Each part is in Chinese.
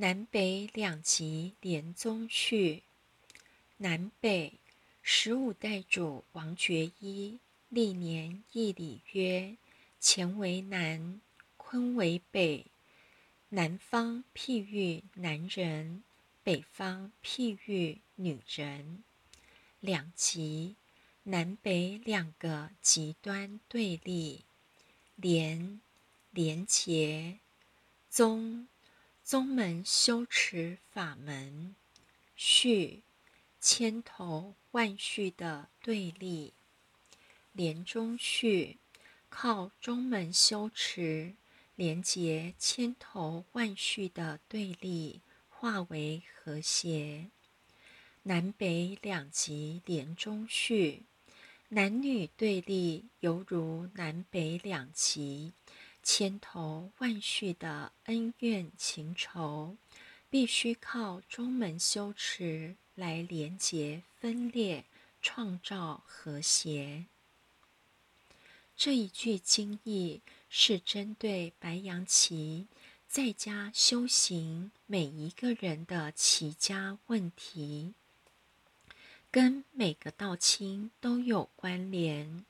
南北两极连宗序。南北十五代主王觉一历年义礼曰：乾为南，坤为北。南方譬喻男人，北方譬喻女人。两极，南北两个极端对立。连，连结。宗。宗门修持法门，序千头万绪的对立，连中序靠宗门修持，连结千头万绪的对立，化为和谐。南北两极连中序，男女对立犹如南北两极。千头万绪的恩怨情仇，必须靠中门修持来连结分裂，创造和谐。这一句经义是针对白羊旗在家修行每一个人的齐家问题，跟每个道亲都有关联。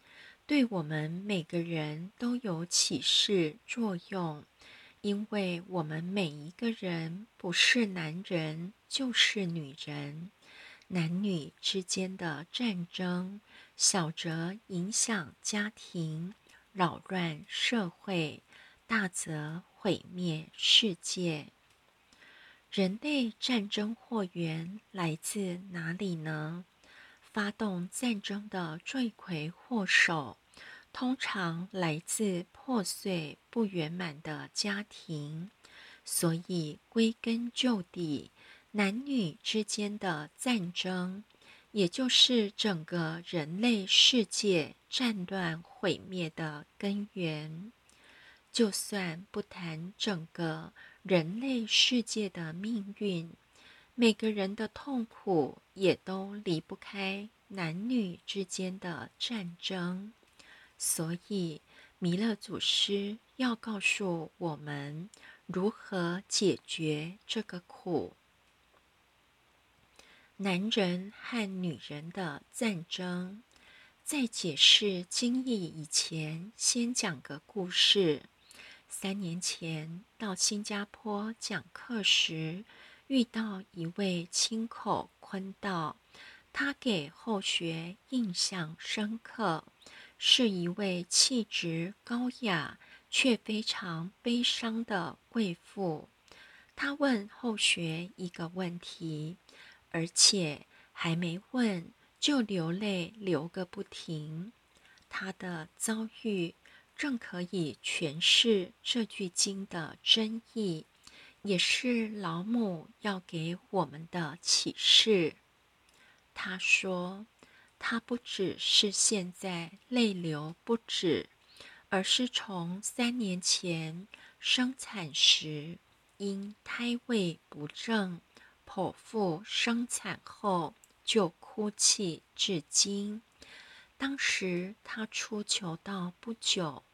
对我们每个人都有启示作用，因为我们每一个人不是男人就是女人，男女之间的战争，小则影响家庭、扰乱社会，大则毁灭世界。人类战争祸源来自哪里呢？发动战争的罪魁祸首，通常来自破碎不圆满的家庭。所以，归根究底，男女之间的战争，也就是整个人类世界战乱毁灭的根源。就算不谈整个人类世界的命运。每个人的痛苦也都离不开男女之间的战争，所以弥勒祖师要告诉我们如何解决这个苦。男人和女人的战争，在解释经义以前，先讲个故事。三年前到新加坡讲课时。遇到一位亲口坤道，他给后学印象深刻，是一位气质高雅却非常悲伤的贵妇。他问后学一个问题，而且还没问就流泪流个不停。他的遭遇正可以诠释这句经的真意。也是老母要给我们的启示。他说：“他不只是现在泪流不止，而是从三年前生产时因胎位不正，剖腹生产后就哭泣至今。当时他出求道不久，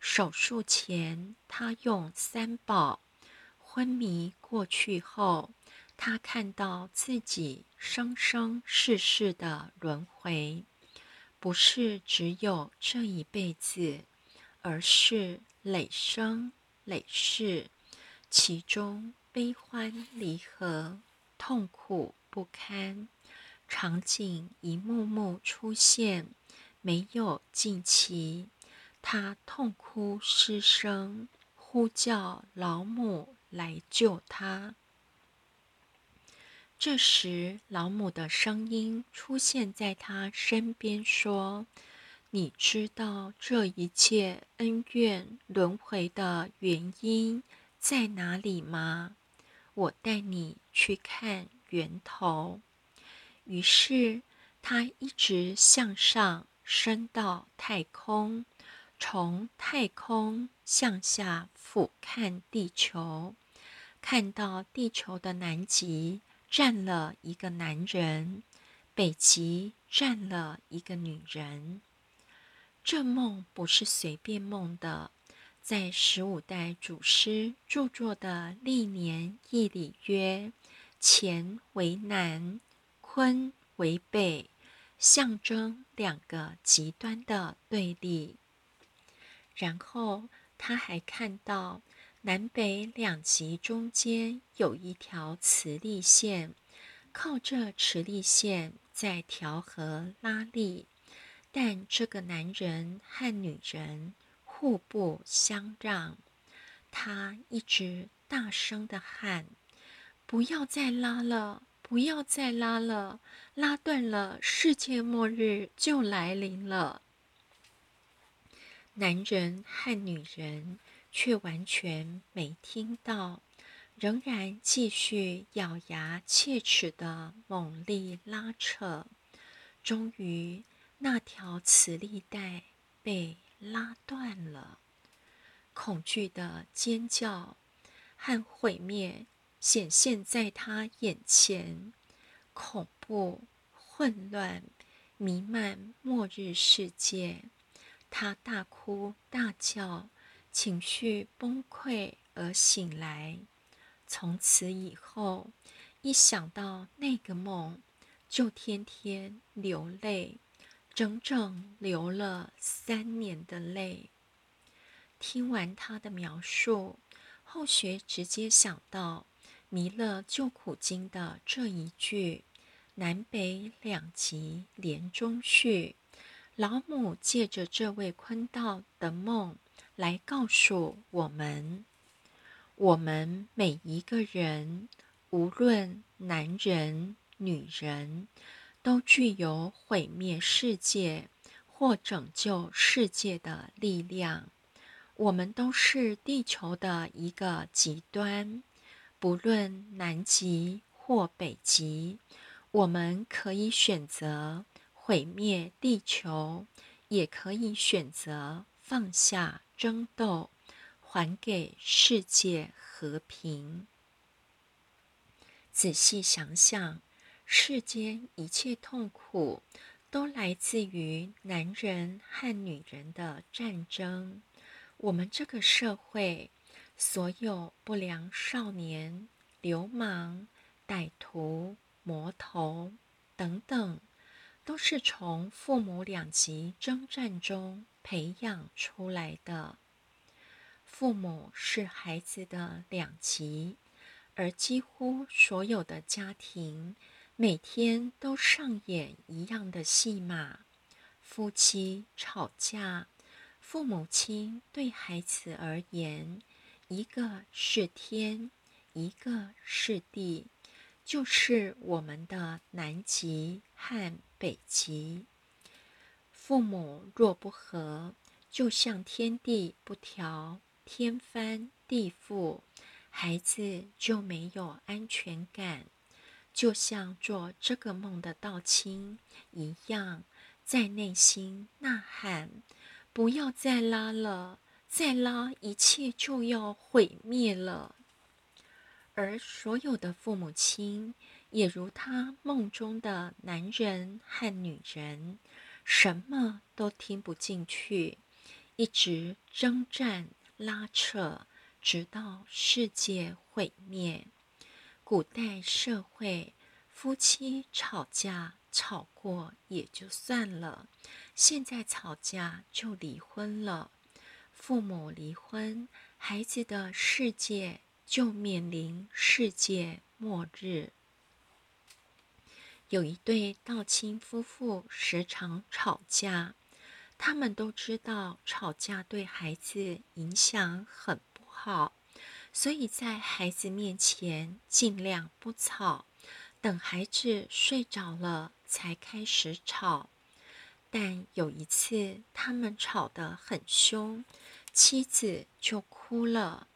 手术前他用三宝。”昏迷过去后，他看到自己生生世世的轮回，不是只有这一辈子，而是累生累世，其中悲欢离合、痛苦不堪，场景一幕幕出现，没有尽期。他痛哭失声，呼叫老母。来救他。这时，老母的声音出现在他身边，说：“你知道这一切恩怨轮回的原因在哪里吗？我带你去看源头。”于是，他一直向上升到太空，从太空向下俯瞰地球。看到地球的南极站了一个男人，北极站了一个女人。这梦不是随便梦的，在十五代祖师著作的历年义里曰：“乾为南，坤为北，象征两个极端的对立。”然后他还看到南北两极中间有一条磁力线，靠这磁力线在调和拉力，但这个男人和女人。互不相让，他一直大声的喊：“不要再拉了，不要再拉了，拉断了，世界末日就来临了。”男人和女人却完全没听到，仍然继续咬牙切齿的猛力拉扯。终于，那条磁力带被。拉断了，恐惧的尖叫和毁灭显现在他眼前，恐怖、混乱弥漫末日世界。他大哭大叫，情绪崩溃而醒来。从此以后，一想到那个梦，就天天流泪。整整流了三年的泪。听完他的描述，后学直接想到弥勒救苦经的这一句“南北两极连中续”。老母借着这位坤道的梦来告诉我们：我们每一个人，无论男人、女人。都具有毁灭世界或拯救世界的力量。我们都是地球的一个极端，不论南极或北极，我们可以选择毁灭地球，也可以选择放下争斗，还给世界和平。仔细想想。世间一切痛苦，都来自于男人和女人的战争。我们这个社会，所有不良少年、流氓、歹徒、魔头等等，都是从父母两极征战中培养出来的。父母是孩子的两极，而几乎所有的家庭。每天都上演一样的戏码：夫妻吵架，父母亲对孩子而言，一个是天，一个是地，就是我们的南极和北极。父母若不和，就像天地不调，天翻地覆，孩子就没有安全感。就像做这个梦的道亲一样，在内心呐喊：“不要再拉了，再拉一切就要毁灭了。”而所有的父母亲也如他梦中的男人和女人，什么都听不进去，一直征战拉扯，直到世界毁灭。古代社会，夫妻吵架吵过也就算了，现在吵架就离婚了。父母离婚，孩子的世界就面临世界末日。有一对道亲夫妇时常吵架，他们都知道吵架对孩子影响很不好。所以在孩子面前尽量不吵，等孩子睡着了才开始吵。但有一次他们吵得很凶，妻子就哭了。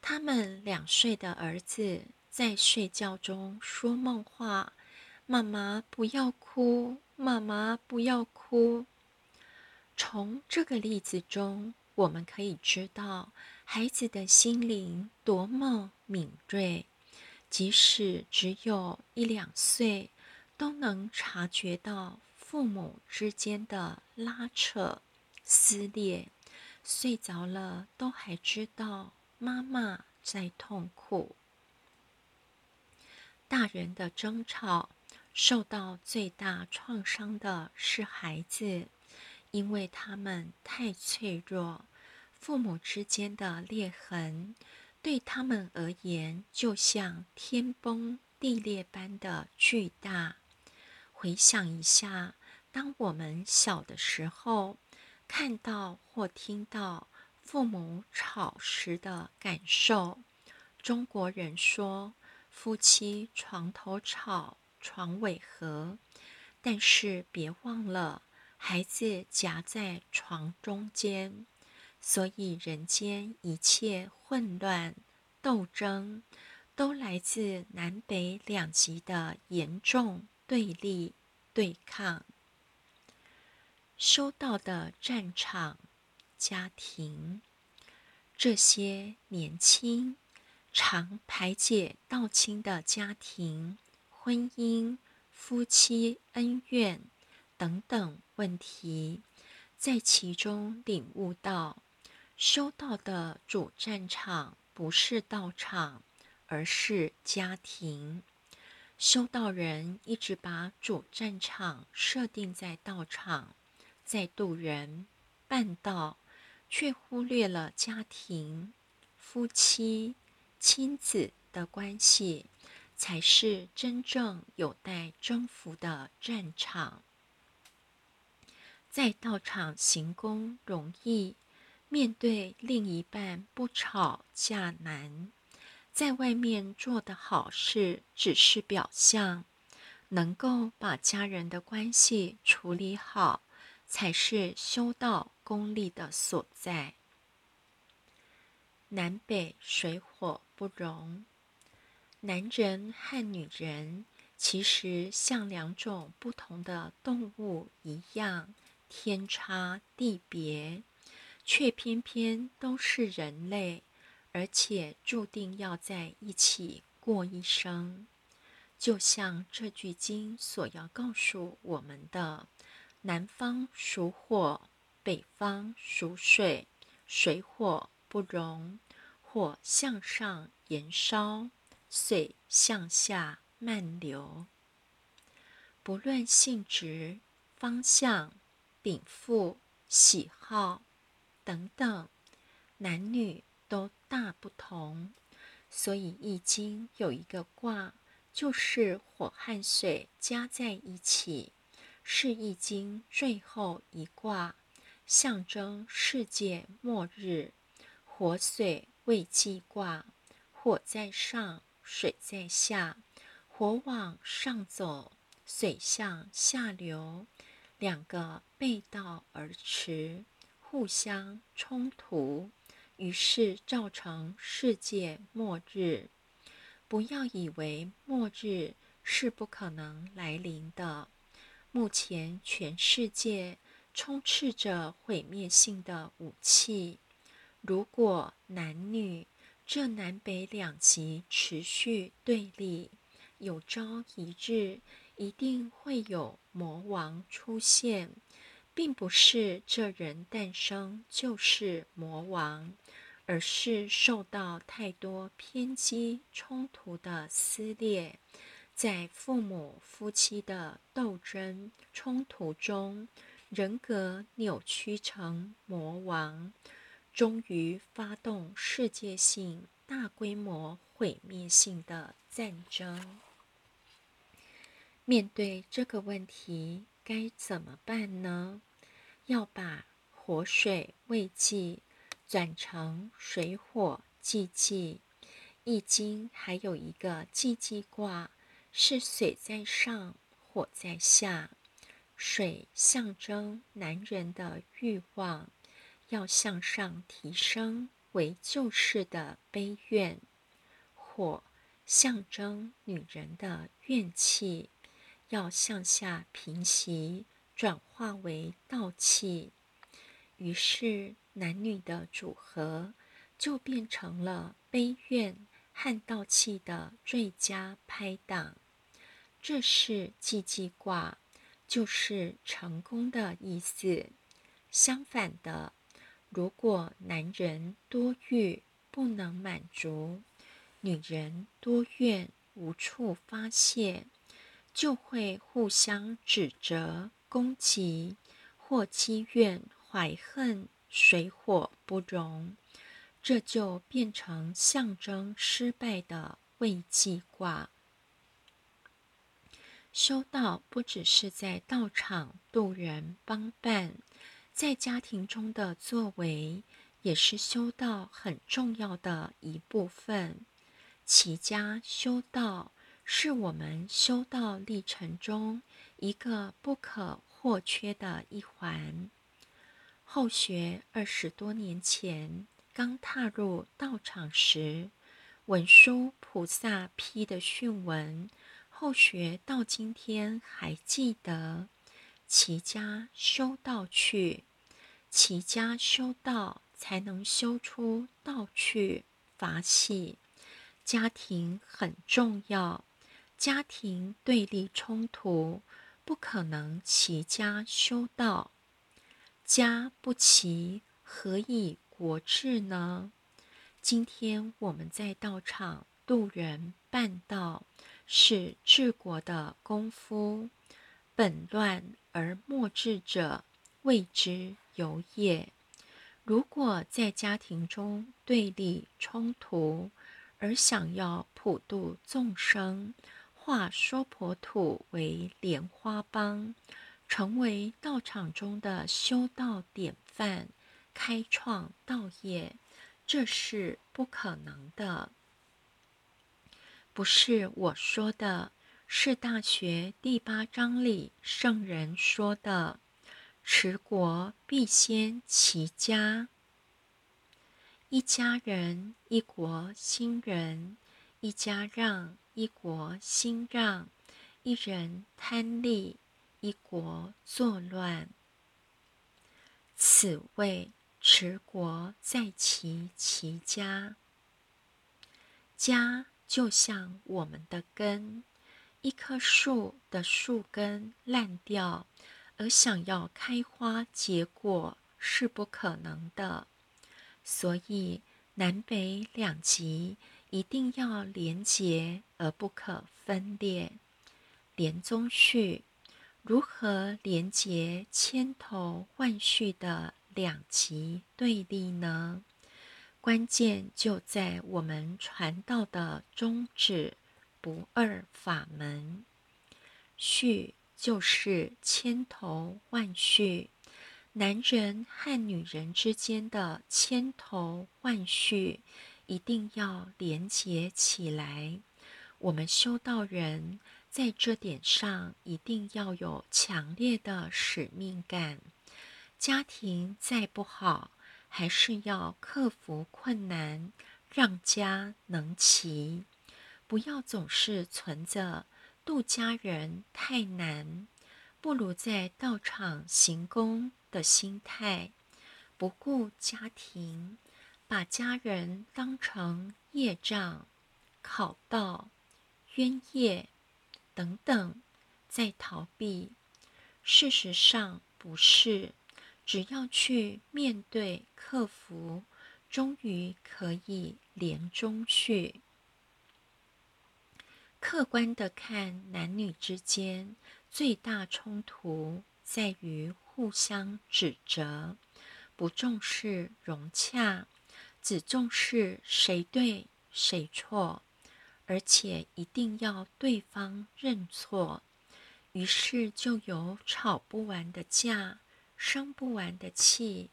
他们两岁的儿子在睡觉中说梦话：“妈妈不要哭，妈妈不要哭。”从这个例子中，我们可以知道。孩子的心灵多么敏锐，即使只有一两岁，都能察觉到父母之间的拉扯、撕裂，睡着了都还知道妈妈在痛苦。大人的争吵受到最大创伤的是孩子，因为他们太脆弱。父母之间的裂痕对他们而言，就像天崩地裂般的巨大。回想一下，当我们小的时候，看到或听到父母吵时的感受。中国人说：“夫妻床头吵，床尾和。”但是别忘了，孩子夹在床中间。所以，人间一切混乱、斗争，都来自南北两极的严重对立、对抗。修道的战场，家庭，这些年轻、常排解道亲的家庭、婚姻、夫妻恩怨等等问题，在其中领悟到。修道的主战场不是道场，而是家庭。修道人一直把主战场设定在道场，在渡人、办道，却忽略了家庭、夫妻、亲子的关系，才是真正有待征服的战场。在道场行功容易。面对另一半不吵架难，在外面做的好事只是表象，能够把家人的关系处理好，才是修道功力的所在。南北水火不容，男人和女人其实像两种不同的动物一样，天差地别。却偏偏都是人类，而且注定要在一起过一生。就像这句经所要告诉我们的：南方属火，北方属水，水火不容，火向上延烧，水向下漫流。不论性质、方向、禀赋、喜好。等等，男女都大不同，所以《易经》有一个卦，就是火和水加在一起，是《易经》最后一卦，象征世界末日。火水未济卦，火在上，水在下，火往上走，水向下流，两个背道而驰。互相冲突，于是造成世界末日。不要以为末日是不可能来临的。目前全世界充斥着毁灭性的武器。如果男女这南北两极持续对立，有朝一日一定会有魔王出现。并不是这人诞生就是魔王，而是受到太多偏激冲突的撕裂，在父母夫妻的斗争冲突中，人格扭曲成魔王，终于发动世界性大规模毁灭性的战争。面对这个问题。该怎么办呢？要把火水未济转成水火既济。易经还有一个既济卦，是水在上，火在下。水象征男人的欲望，要向上提升为救世的悲怨；火象征女人的怨气。要向下平息，转化为道气，于是男女的组合就变成了悲怨和道气的最佳拍档。这是既济卦，就是成功的意思。相反的，如果男人多欲不能满足，女人多怨无处发泄，就会互相指责、攻击，或积怨怀恨，水火不容。这就变成象征失败的未济卦。修道不只是在道场渡人帮办，在家庭中的作为也是修道很重要的一部分。齐家修道是我们修道历程中一个不可或缺的一环。后学二十多年前。刚踏入道场时，文殊菩萨批的训文，后学到今天还记得：齐家修道去，齐家修道才能修出道去法喜。家庭很重要，家庭对立冲突，不可能齐家修道。家不齐，何以？国治呢？今天我们在道场渡人办道，是治国的功夫。本乱而末治者，谓之有也。如果在家庭中对立冲突，而想要普度众生，化娑婆土为莲花帮，成为道场中的修道典范。开创道业，这是不可能的。不是我说的，是《大学》第八章里圣人说的：“持国必先齐家，一家人一国兴仁，一家让一国兴让，一人贪利一国作乱。”此谓。持国在其其家，家就像我们的根，一棵树的树根烂掉，而想要开花结果是不可能的。所以南北两极一定要连结而不可分裂。连宗序如何连结千头万绪的？两极对立呢？关键就在我们传道的宗旨“不二法门”。序就是千头万绪，男人和女人之间的千头万绪一定要连结起来。我们修道人在这点上一定要有强烈的使命感。家庭再不好，还是要克服困难，让家能齐。不要总是存着度家人太难，不如在道场行功的心态，不顾家庭，把家人当成业障、考道、冤业等等，在逃避。事实上不是。只要去面对、克服，终于可以连中续。客观的看，男女之间最大冲突在于互相指责，不重视融洽，只重视谁对谁错，而且一定要对方认错，于是就有吵不完的架。生不完的气，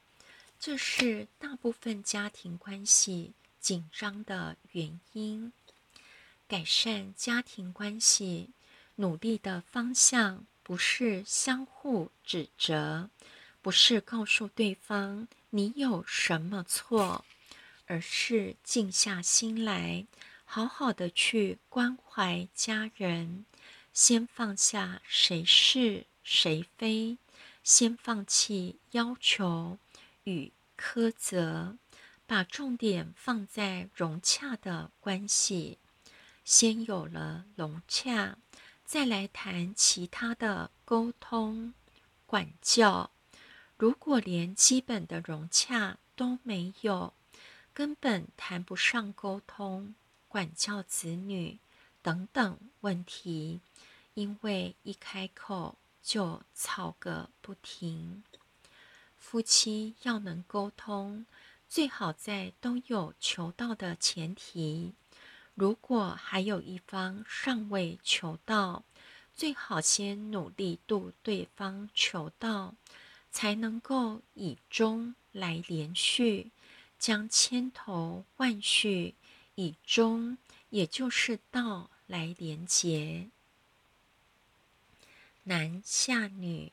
这是大部分家庭关系紧张的原因。改善家庭关系，努力的方向不是相互指责，不是告诉对方你有什么错，而是静下心来，好好的去关怀家人，先放下谁是谁非。先放弃要求与苛责，把重点放在融洽的关系。先有了融洽，再来谈其他的沟通、管教。如果连基本的融洽都没有，根本谈不上沟通、管教子女等等问题，因为一开口就吵个不停。夫妻要能沟通，最好在都有求道的前提。如果还有一方尚未求道，最好先努力度对方求道，才能够以中来连续，将千头万绪以中，也就是道来连结。男下女，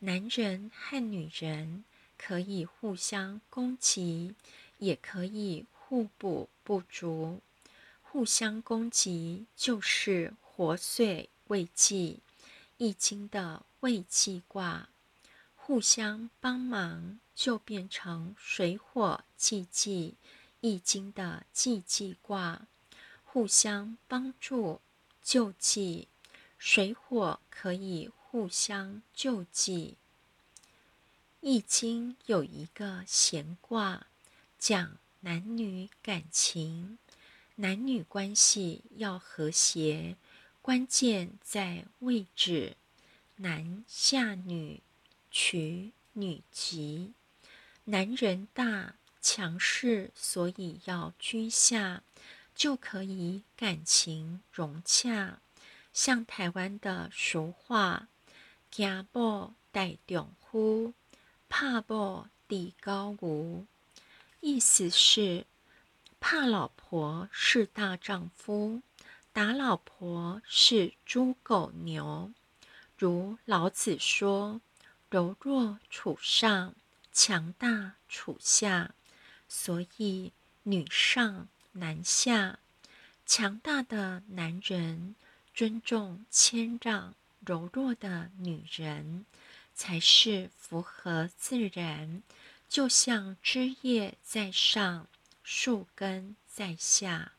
男人和女人可以互相攻击，也可以互补不足。互相攻击就是活水未济，《易经》的未济卦；互相帮忙就变成水火既济，《易经》的济济卦；互相帮助救济，水火可以互相救济。《易经》有一个闲卦，讲男女感情。男女关系要和谐，关键在位置。男下女，取女吉。男人大强势，所以要居下，就可以感情融洽。像台湾的俗话：“家暴带丈夫，怕暴地高屋。”意思是。怕老婆是大丈夫，打老婆是猪狗牛。如老子说：“柔弱处上，强大处下。”所以女上男下，强大的男人尊重谦让柔弱的女人，才是符合自然。就像枝叶在上。树根在下，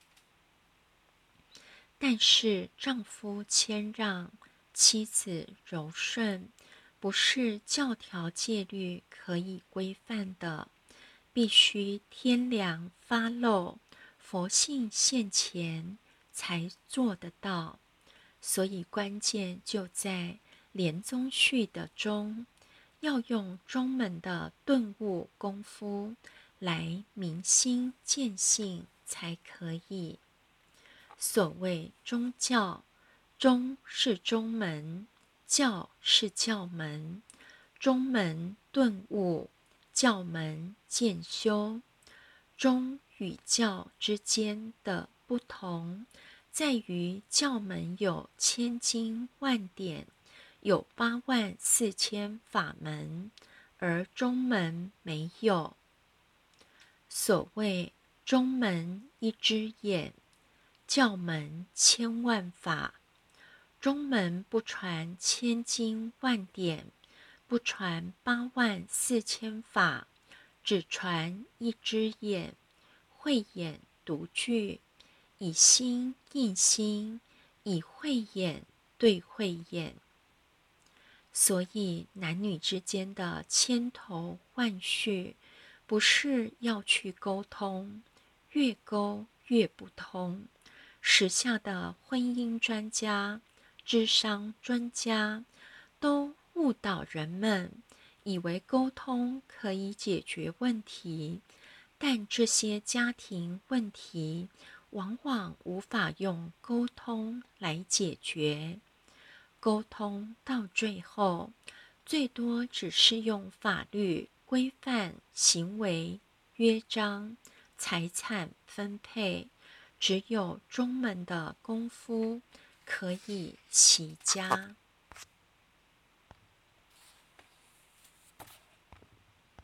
但是丈夫谦让，妻子柔顺，不是教条戒律可以规范的，必须天良发露，佛性现前才做得到。所以关键就在连宗序的中，要用中门的顿悟功夫。来明心见性才可以。所谓宗教，宗是宗门，教是教门。宗门顿悟，教门渐修。宗与教之间的不同，在于教门有千经万典，有八万四千法门，而宗门没有。所谓中门一只眼，教门千万法。中门不传千经万典，不传八万四千法，只传一只眼，慧眼独具，以心印心，以慧眼对慧眼。所以男女之间的千头万绪。不是要去沟通，越沟越不通。时下的婚姻专家、智商专家都误导人们，以为沟通可以解决问题，但这些家庭问题往往无法用沟通来解决。沟通到最后，最多只是用法律。规范行为、约章、财产分配，只有中门的功夫可以齐家。